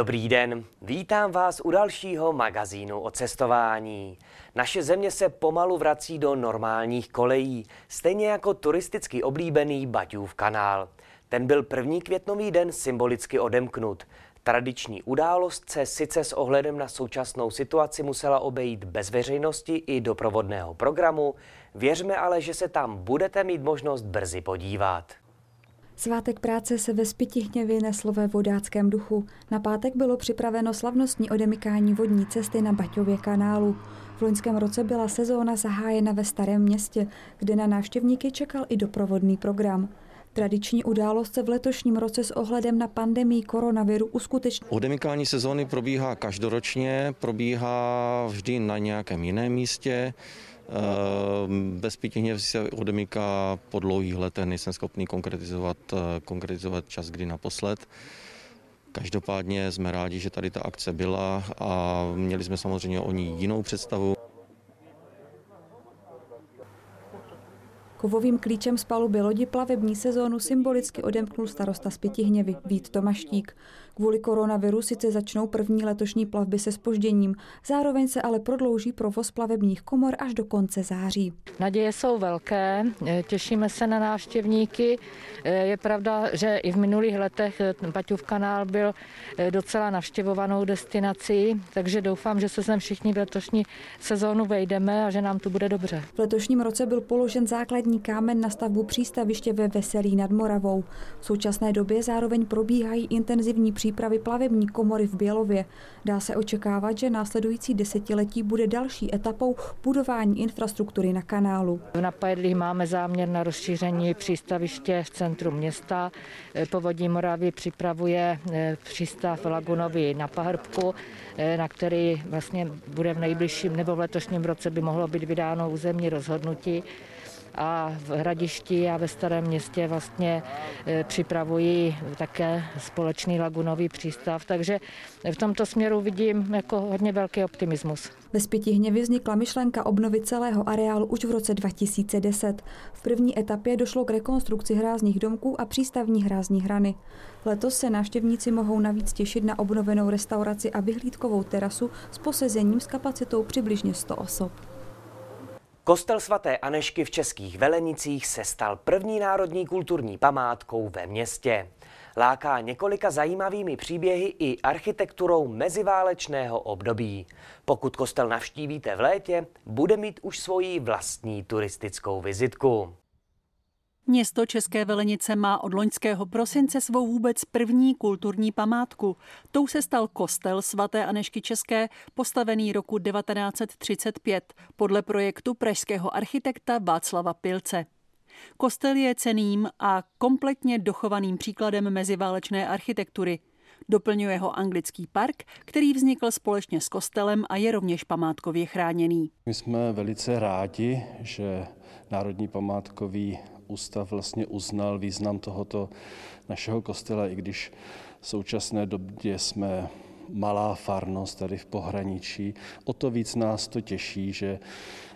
Dobrý den, vítám vás u dalšího magazínu o cestování. Naše země se pomalu vrací do normálních kolejí, stejně jako turisticky oblíbený Baťův kanál. Ten byl první květnový den symbolicky odemknut. Tradiční událost se sice s ohledem na současnou situaci musela obejít bez veřejnosti i doprovodného programu, věřme ale, že se tam budete mít možnost brzy podívat. Svátek práce se ve Spitihněvi nesl ve vodáckém duchu. Na pátek bylo připraveno slavnostní odemykání vodní cesty na Baťově kanálu. V loňském roce byla sezóna zahájena ve Starém městě, kde na návštěvníky čekal i doprovodný program. Tradiční událost se v letošním roce s ohledem na pandemii koronaviru uskuteční. Odemykání sezóny probíhá každoročně, probíhá vždy na nějakém jiném místě. Bez pěti se odemyká po dlouhých letech, nejsem schopný konkretizovat, konkretizovat čas, kdy naposled. Každopádně jsme rádi, že tady ta akce byla a měli jsme samozřejmě o ní jinou představu. Kovovým klíčem z paluby lodi plavební sezónu symbolicky odemknul starosta z Pětihněvy Vít Tomaštík. Kvůli koronaviru sice začnou první letošní plavby se spožděním, zároveň se ale prodlouží provoz plavebních komor až do konce září. Naděje jsou velké, těšíme se na návštěvníky. Je pravda, že i v minulých letech Baťův kanál byl docela navštěvovanou destinací, takže doufám, že se sem všichni v letošní sezónu vejdeme a že nám tu bude dobře. V letošním roce byl položen základní kámen na stavbu přístaviště ve Veselí nad Moravou. V současné době zároveň probíhají intenzivní přípravy plavební komory v Bělově. Dá se očekávat, že následující desetiletí bude další etapou budování infrastruktury na kanálu. V Napajedlích máme záměr na rozšíření přístaviště v centru města. Povodí Moravy připravuje eh, přístav Lagunovi na Pahrbku, eh, na který vlastně bude v nejbližším nebo v letošním roce by mohlo být vydáno územní rozhodnutí a v Hradišti a ve Starém městě vlastně e, připravují také společný lagunový přístav, takže v tomto směru vidím jako hodně velký optimismus. Ve Spitihně vznikla myšlenka obnovy celého areálu už v roce 2010. V první etapě došlo k rekonstrukci hrázních domků a přístavní hrázní hrany. Letos se návštěvníci mohou navíc těšit na obnovenou restauraci a vyhlídkovou terasu s posezením s kapacitou přibližně 100 osob. Kostel svaté Anešky v Českých Velenicích se stal první národní kulturní památkou ve městě. Láká několika zajímavými příběhy i architekturou meziválečného období. Pokud kostel navštívíte v létě, bude mít už svoji vlastní turistickou vizitku. Město České Velenice má od loňského prosince svou vůbec první kulturní památku. Tou se stal kostel svaté Anešky České, postavený roku 1935 podle projektu pražského architekta Václava Pilce. Kostel je ceným a kompletně dochovaným příkladem meziválečné architektury. Doplňuje ho anglický park, který vznikl společně s kostelem a je rovněž památkově chráněný. My jsme velice rádi, že Národní památkový ústav vlastně uznal význam tohoto našeho kostela, i když v současné době jsme malá farnost tady v pohraničí. O to víc nás to těší, že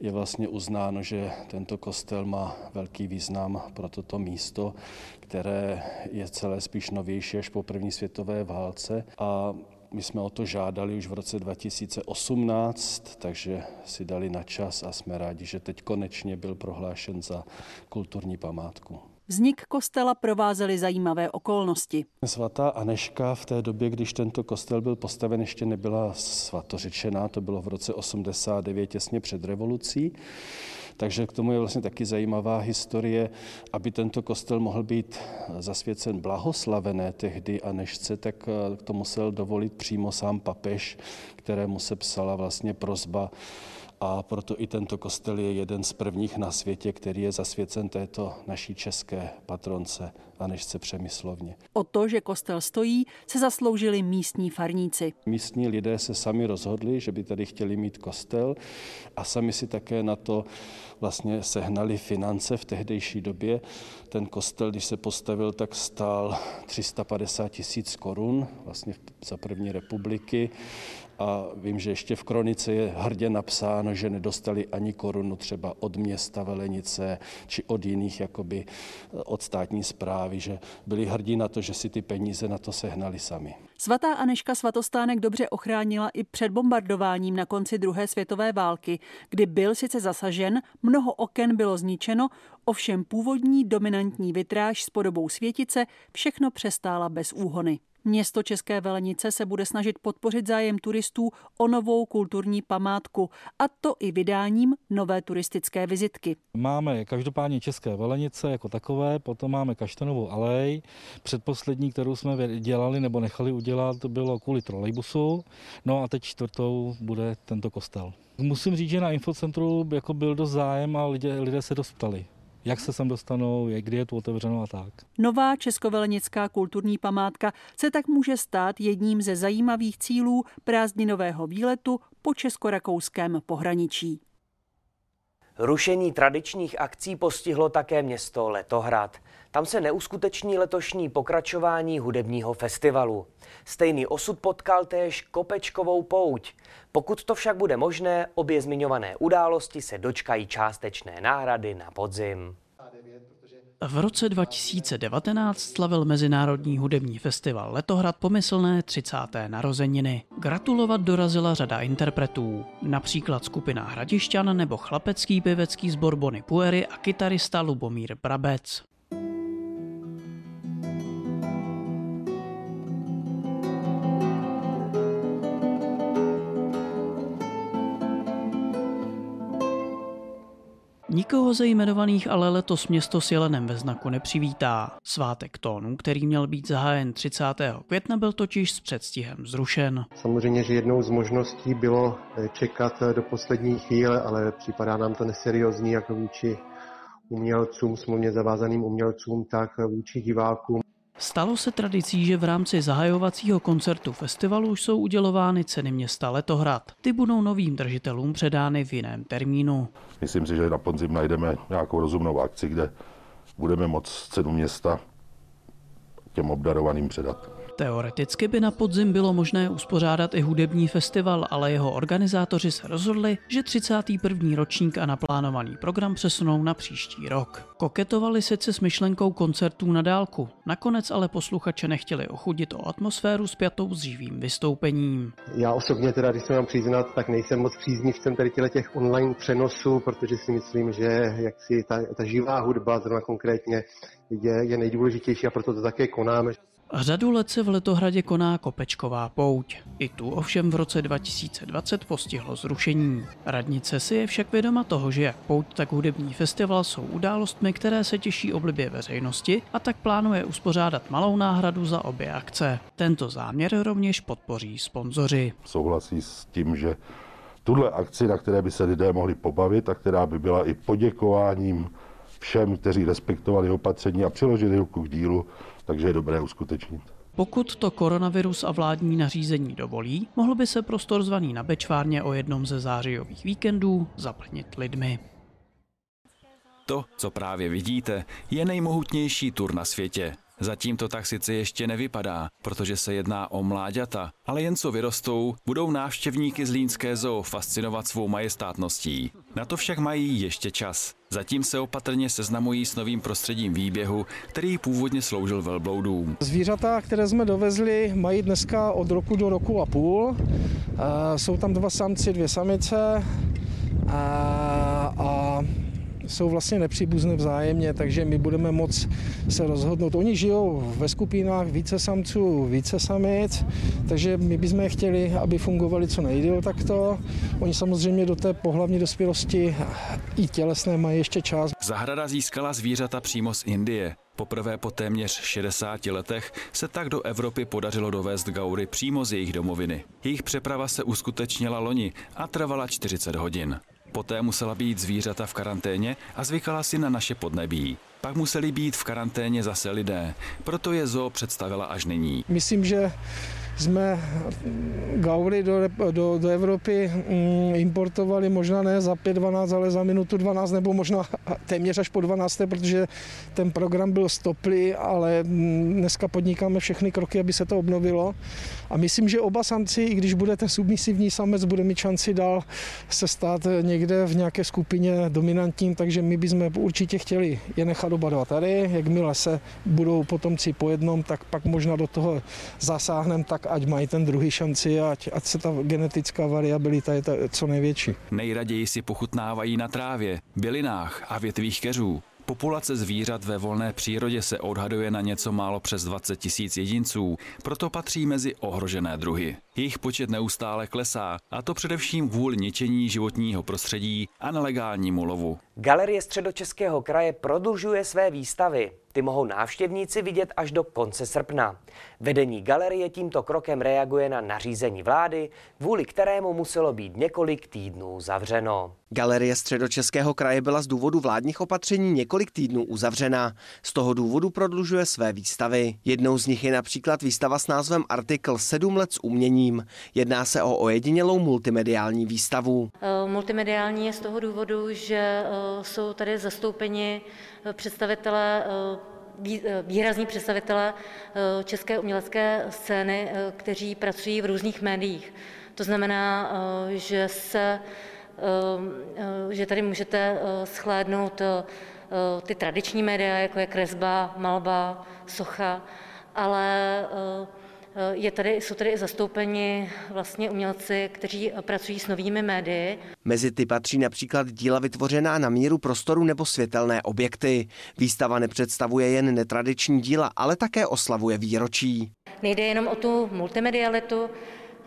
je vlastně uznáno, že tento kostel má velký význam pro toto místo, které je celé spíš novější až po první světové válce. A my jsme o to žádali už v roce 2018, takže si dali na čas a jsme rádi, že teď konečně byl prohlášen za kulturní památku. Vznik kostela provázely zajímavé okolnosti. Svatá Aneška v té době, když tento kostel byl postaven, ještě nebyla svatořečená, to bylo v roce 89, těsně před revolucí. Takže k tomu je vlastně taky zajímavá historie, aby tento kostel mohl být zasvěcen blahoslavené tehdy a nešce, tak eh, to musel dovolit přímo sám papež, kterému se psala vlastně prozba a proto i tento kostel je jeden z prvních na světě, který je zasvěcen této naší české patronce Anešce Přemyslovně. O to, že kostel stojí, se zasloužili místní farníci. Místní lidé se sami rozhodli, že by tady chtěli mít kostel a sami si také na to vlastně sehnali finance v tehdejší době. Ten kostel, když se postavil, tak stál 350 tisíc korun vlastně za první republiky a vím, že ještě v kronice je hrdě napsáno, že nedostali ani korunu třeba od města Velenice či od jiných jakoby od státní zprávy, že byli hrdí na to, že si ty peníze na to sehnali sami. Svatá Aneška svatostánek dobře ochránila i před bombardováním na konci druhé světové války, kdy byl sice zasažen, mnoho oken bylo zničeno, ovšem původní dominantní vitráž s podobou světice všechno přestála bez úhony. Město České Velenice se bude snažit podpořit zájem turistů o novou kulturní památku, a to i vydáním nové turistické vizitky. Máme každopádně České Velenice jako takové, potom máme Kaštanovou alej. Předposlední, kterou jsme dělali nebo nechali udělat, bylo kvůli trolejbusu. No a teď čtvrtou bude tento kostel. Musím říct, že na infocentru jako byl dost zájem a lidé, lidé se dost ptali jak se sem dostanou, jak, kdy je tu otevřeno a tak. Nová českovelnická kulturní památka se tak může stát jedním ze zajímavých cílů prázdninového výletu po česko-rakouském pohraničí. Rušení tradičních akcí postihlo také město Letohrad. Tam se neuskuteční letošní pokračování hudebního festivalu. Stejný osud potkal též Kopečkovou pouť. Pokud to však bude možné, obě zmiňované události se dočkají částečné náhrady na podzim. V roce 2019 slavil Mezinárodní hudební festival Letohrad pomyslné 30. narozeniny. Gratulovat dorazila řada interpretů, například skupina Hradišťan nebo chlapecký pěvecký sbor Bony Puery a kytarista Lubomír Brabec. Nikoho ze jmenovaných ale letos město s jelenem ve znaku nepřivítá. Svátek tónů, který měl být zahájen 30. května, byl totiž s předstihem zrušen. Samozřejmě, že jednou z možností bylo eh, čekat eh, do poslední chvíle, ale připadá nám to neseriózní jako vůči umělcům, smluvně zavázaným umělcům, tak vůči divákům. Stalo se tradicí, že v rámci zahajovacího koncertu festivalu jsou udělovány ceny města Letohrad. Ty budou novým držitelům předány v jiném termínu. Myslím si, že na podzim najdeme nějakou rozumnou akci, kde budeme moct cenu města těm obdarovaným předat. Teoreticky by na podzim bylo možné uspořádat i hudební festival, ale jeho organizátoři se rozhodli, že 31. ročník a naplánovaný program přesunou na příští rok. Koketovali sice s myšlenkou koncertů na dálku, nakonec ale posluchače nechtěli ochudit o atmosféru spjatou s živým vystoupením. Já osobně teda, když se mám přiznat, tak nejsem moc příznivcem tady těch online přenosů, protože si myslím, že jak si ta, ta živá hudba, zrovna konkrétně, je, je nejdůležitější a proto to také konáme. Řadu let se v Letohradě koná Kopečková pouť. I tu ovšem v roce 2020 postihlo zrušení. Radnice si je však vědoma toho, že jak pouť, tak hudební festival jsou událostmi, které se těší oblibě veřejnosti a tak plánuje uspořádat malou náhradu za obě akce. Tento záměr rovněž podpoří sponzoři. Souhlasí s tím, že tuhle akci, na které by se lidé mohli pobavit a která by byla i poděkováním všem, kteří respektovali opatření a přiložili ruku k dílu, takže je dobré uskutečnit. Pokud to koronavirus a vládní nařízení dovolí, mohl by se prostor zvaný na Bečvárně o jednom ze zářijových víkendů zaplnit lidmi. To, co právě vidíte, je nejmohutnější tur na světě. Zatím to tak sice ještě nevypadá, protože se jedná o mláďata, ale jen co vyrostou, budou návštěvníky z Línské zoo fascinovat svou majestátností. Na to však mají ještě čas. Zatím se opatrně seznamují s novým prostředím výběhu, který původně sloužil velbloudům. Zvířata, které jsme dovezli, mají dneska od roku do roku a půl. Jsou tam dva samci, dvě samice a, a jsou vlastně nepříbuzné vzájemně, takže my budeme moc se rozhodnout. Oni žijou ve skupinách více samců, více samic, takže my bychom chtěli, aby fungovali co nejdéle takto. Oni samozřejmě do té pohlavní dospělosti i tělesné mají ještě čas. Zahrada získala zvířata přímo z Indie. Poprvé po téměř 60 letech se tak do Evropy podařilo dovést gaury přímo z jejich domoviny. Jejich přeprava se uskutečnila loni a trvala 40 hodin. Poté musela být zvířata v karanténě a zvykala si na naše podnebí. Pak museli být v karanténě zase lidé, proto je zoo představila až nyní. Myslím, že jsme gaury do, do, do Evropy mm, importovali možná ne za 5-12, ale za minutu 12 nebo možná téměř až po 12, protože ten program byl stoplý, ale mm, dneska podnikáme všechny kroky, aby se to obnovilo. A myslím, že oba samci, i když bude ten submisivní samec, bude mít šanci dál se stát někde v nějaké skupině dominantním, takže my bychom určitě chtěli je nechat oba dva tady. Jakmile se budou potomci po jednom, tak pak možná do toho zasáhneme tak, ať mají ten druhý šanci, ať, ať se ta genetická variabilita je ta, co největší. Nejraději si pochutnávají na trávě, bylinách a větvích keřů. Populace zvířat ve volné přírodě se odhaduje na něco málo přes 20 tisíc jedinců, proto patří mezi ohrožené druhy. Jejich počet neustále klesá, a to především kvůli ničení životního prostředí a nelegálnímu lovu. Galerie středočeského kraje prodlužuje své výstavy. Ty mohou návštěvníci vidět až do konce srpna. Vedení galerie tímto krokem reaguje na nařízení vlády, kvůli kterému muselo být několik týdnů zavřeno. Galerie středočeského kraje byla z důvodu vládních opatření několik týdnů uzavřena. Z toho důvodu prodlužuje své výstavy. Jednou z nich je například výstava s názvem Artikl 7 let s uměním. Jedná se o ojedinělou multimediální výstavu. Eh, multimediální je z toho důvodu, že eh, jsou tady zastoupeni eh, představitelé výrazní představitelé české umělecké scény, kteří pracují v různých médiích. To znamená, že se že tady můžete schlédnout ty tradiční média, jako je kresba, malba, socha, ale Eh, je tady, jsou tady i zastoupeni vlastně umělci, kteří pracují s novými médii. Mezi ty patří například díla vytvořená na míru prostoru nebo světelné objekty. Výstava nepředstavuje jen netradiční díla, ale také oslavuje výročí. Nejde jenom o tu multimedialitu,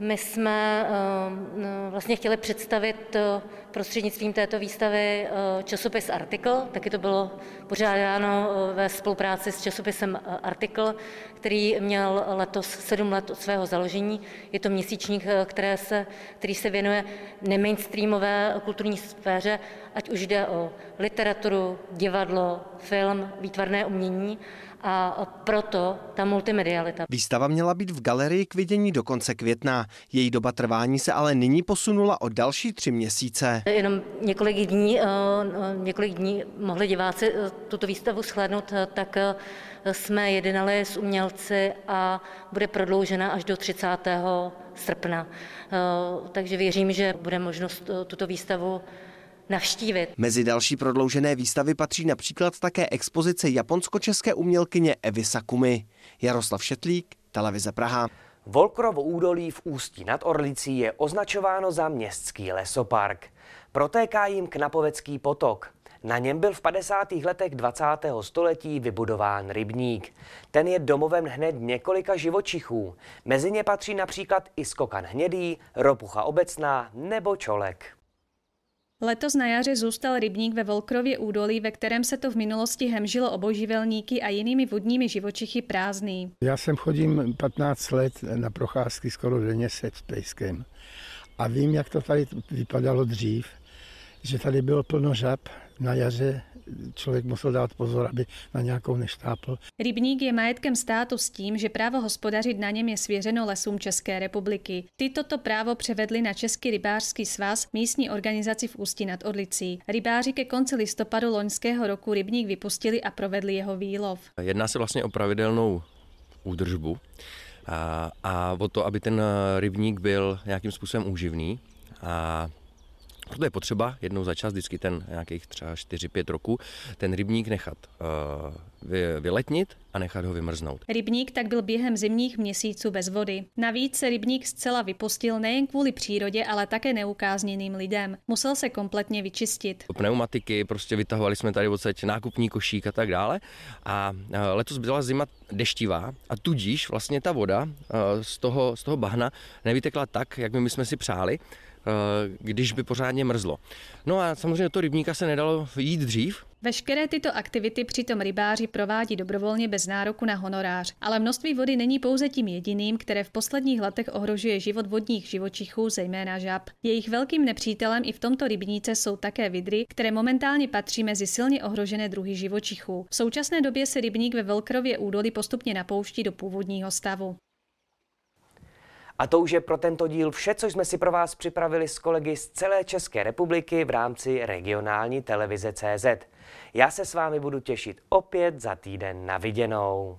my jsme eh, vlastně chtěli představit eh, prostřednictvím této výstavy eh, časopis Artikl, taky to bylo pořádáno ve spolupráci s časopisem Artikl, který měl letos sedm let od svého založení. Je to měsíčník, které se, který se věnuje nemainstreamové kulturní sféře, ať už jde o literaturu, divadlo, film, výtvarné umění a proto ta multimedialita. Výstava měla být v galerii k vidění do konce května. Její doba trvání se ale nyní posunula o další tři měsíce. Jenom několik dní, eh, několik dní mohli diváci eh, tuto výstavu shlédnout, eh, tak jsme jednali s umělci a bude prodloužena až do 30. srpna. Takže věřím, že bude možnost tuto výstavu navštívit. Mezi další prodloužené výstavy patří například také expozice japonsko-české umělkyně Evy Sakumi. Jaroslav Šetlík, Televize Praha. Volkrovo údolí v Ústí nad Orlicí je označováno za městský lesopark. Protéká jim Knapovecký potok. Na něm byl v 50. letech 20. století vybudován rybník. Ten je domovem hned několika živočichů. Mezi ně patří například i skokan hnědý, ropucha obecná nebo čolek. Letos na jaře zůstal rybník ve Volkrově údolí, ve kterém se to v minulosti hemžilo oboživelníky a jinými vodními živočichy prázdný. Já jsem chodím 15 let na procházky skoro denně se pejskem a vím, jak to tady vypadalo dřív, že tady bylo plno žab na jaře člověk musel dát pozor, aby na nějakou neštápl. Rybník je majetkem státu s tím, že právo hospodařit na něm je svěřeno lesům České republiky. Ty toto právo převedli na Český rybářský svaz, místní organizaci v Ústí nad Orlicí. Rybáři ke konci listopadu loňského roku rybník vypustili a provedli jeho výlov. Jedná se vlastně o pravidelnou údržbu a, a o to, aby ten rybník byl nějakým způsobem úživný. A proto je potřeba jednou za čas, vždycky ten nějakých třeba 4-5 roků, ten rybník nechat uh, vyletnit a nechat ho vymrznout. Rybník tak byl během zimních měsíců bez vody. Navíc se rybník zcela vypustil nejen kvůli přírodě, ale také neukázněným lidem. Musel se kompletně vyčistit. Pneumatiky, prostě vytahovali jsme tady odsaď nákupní košík a tak dále. A eh, letos byla zima deštivá a tudíž vlastně ta voda eh, z toho, z toho bahna nevytekla tak, jak my jsme si přáli, když by pořádně mrzlo. No a samozřejmě to rybníka se nedalo jít dřív, Veškeré tyto aktivity přitom rybáři provádí dobrovolně bez nároku na honorář, ale množství vody není pouze tím jediným, které v posledních letech ohrožuje život vodních živočichů, zejména žab. Jejich velkým nepřítelem i v tomto rybníce jsou také vidry, které momentálně patří mezi silně ohrožené druhy živočichů. V současné době se rybník ve Velkrově údolí postupně napouští do původního stavu. A to už je pro tento díl vše, co jsme si pro vás připravili s kolegy z celé České republiky v rámci regionální televize CZ. Já se s vámi budu těšit opět za týden na viděnou.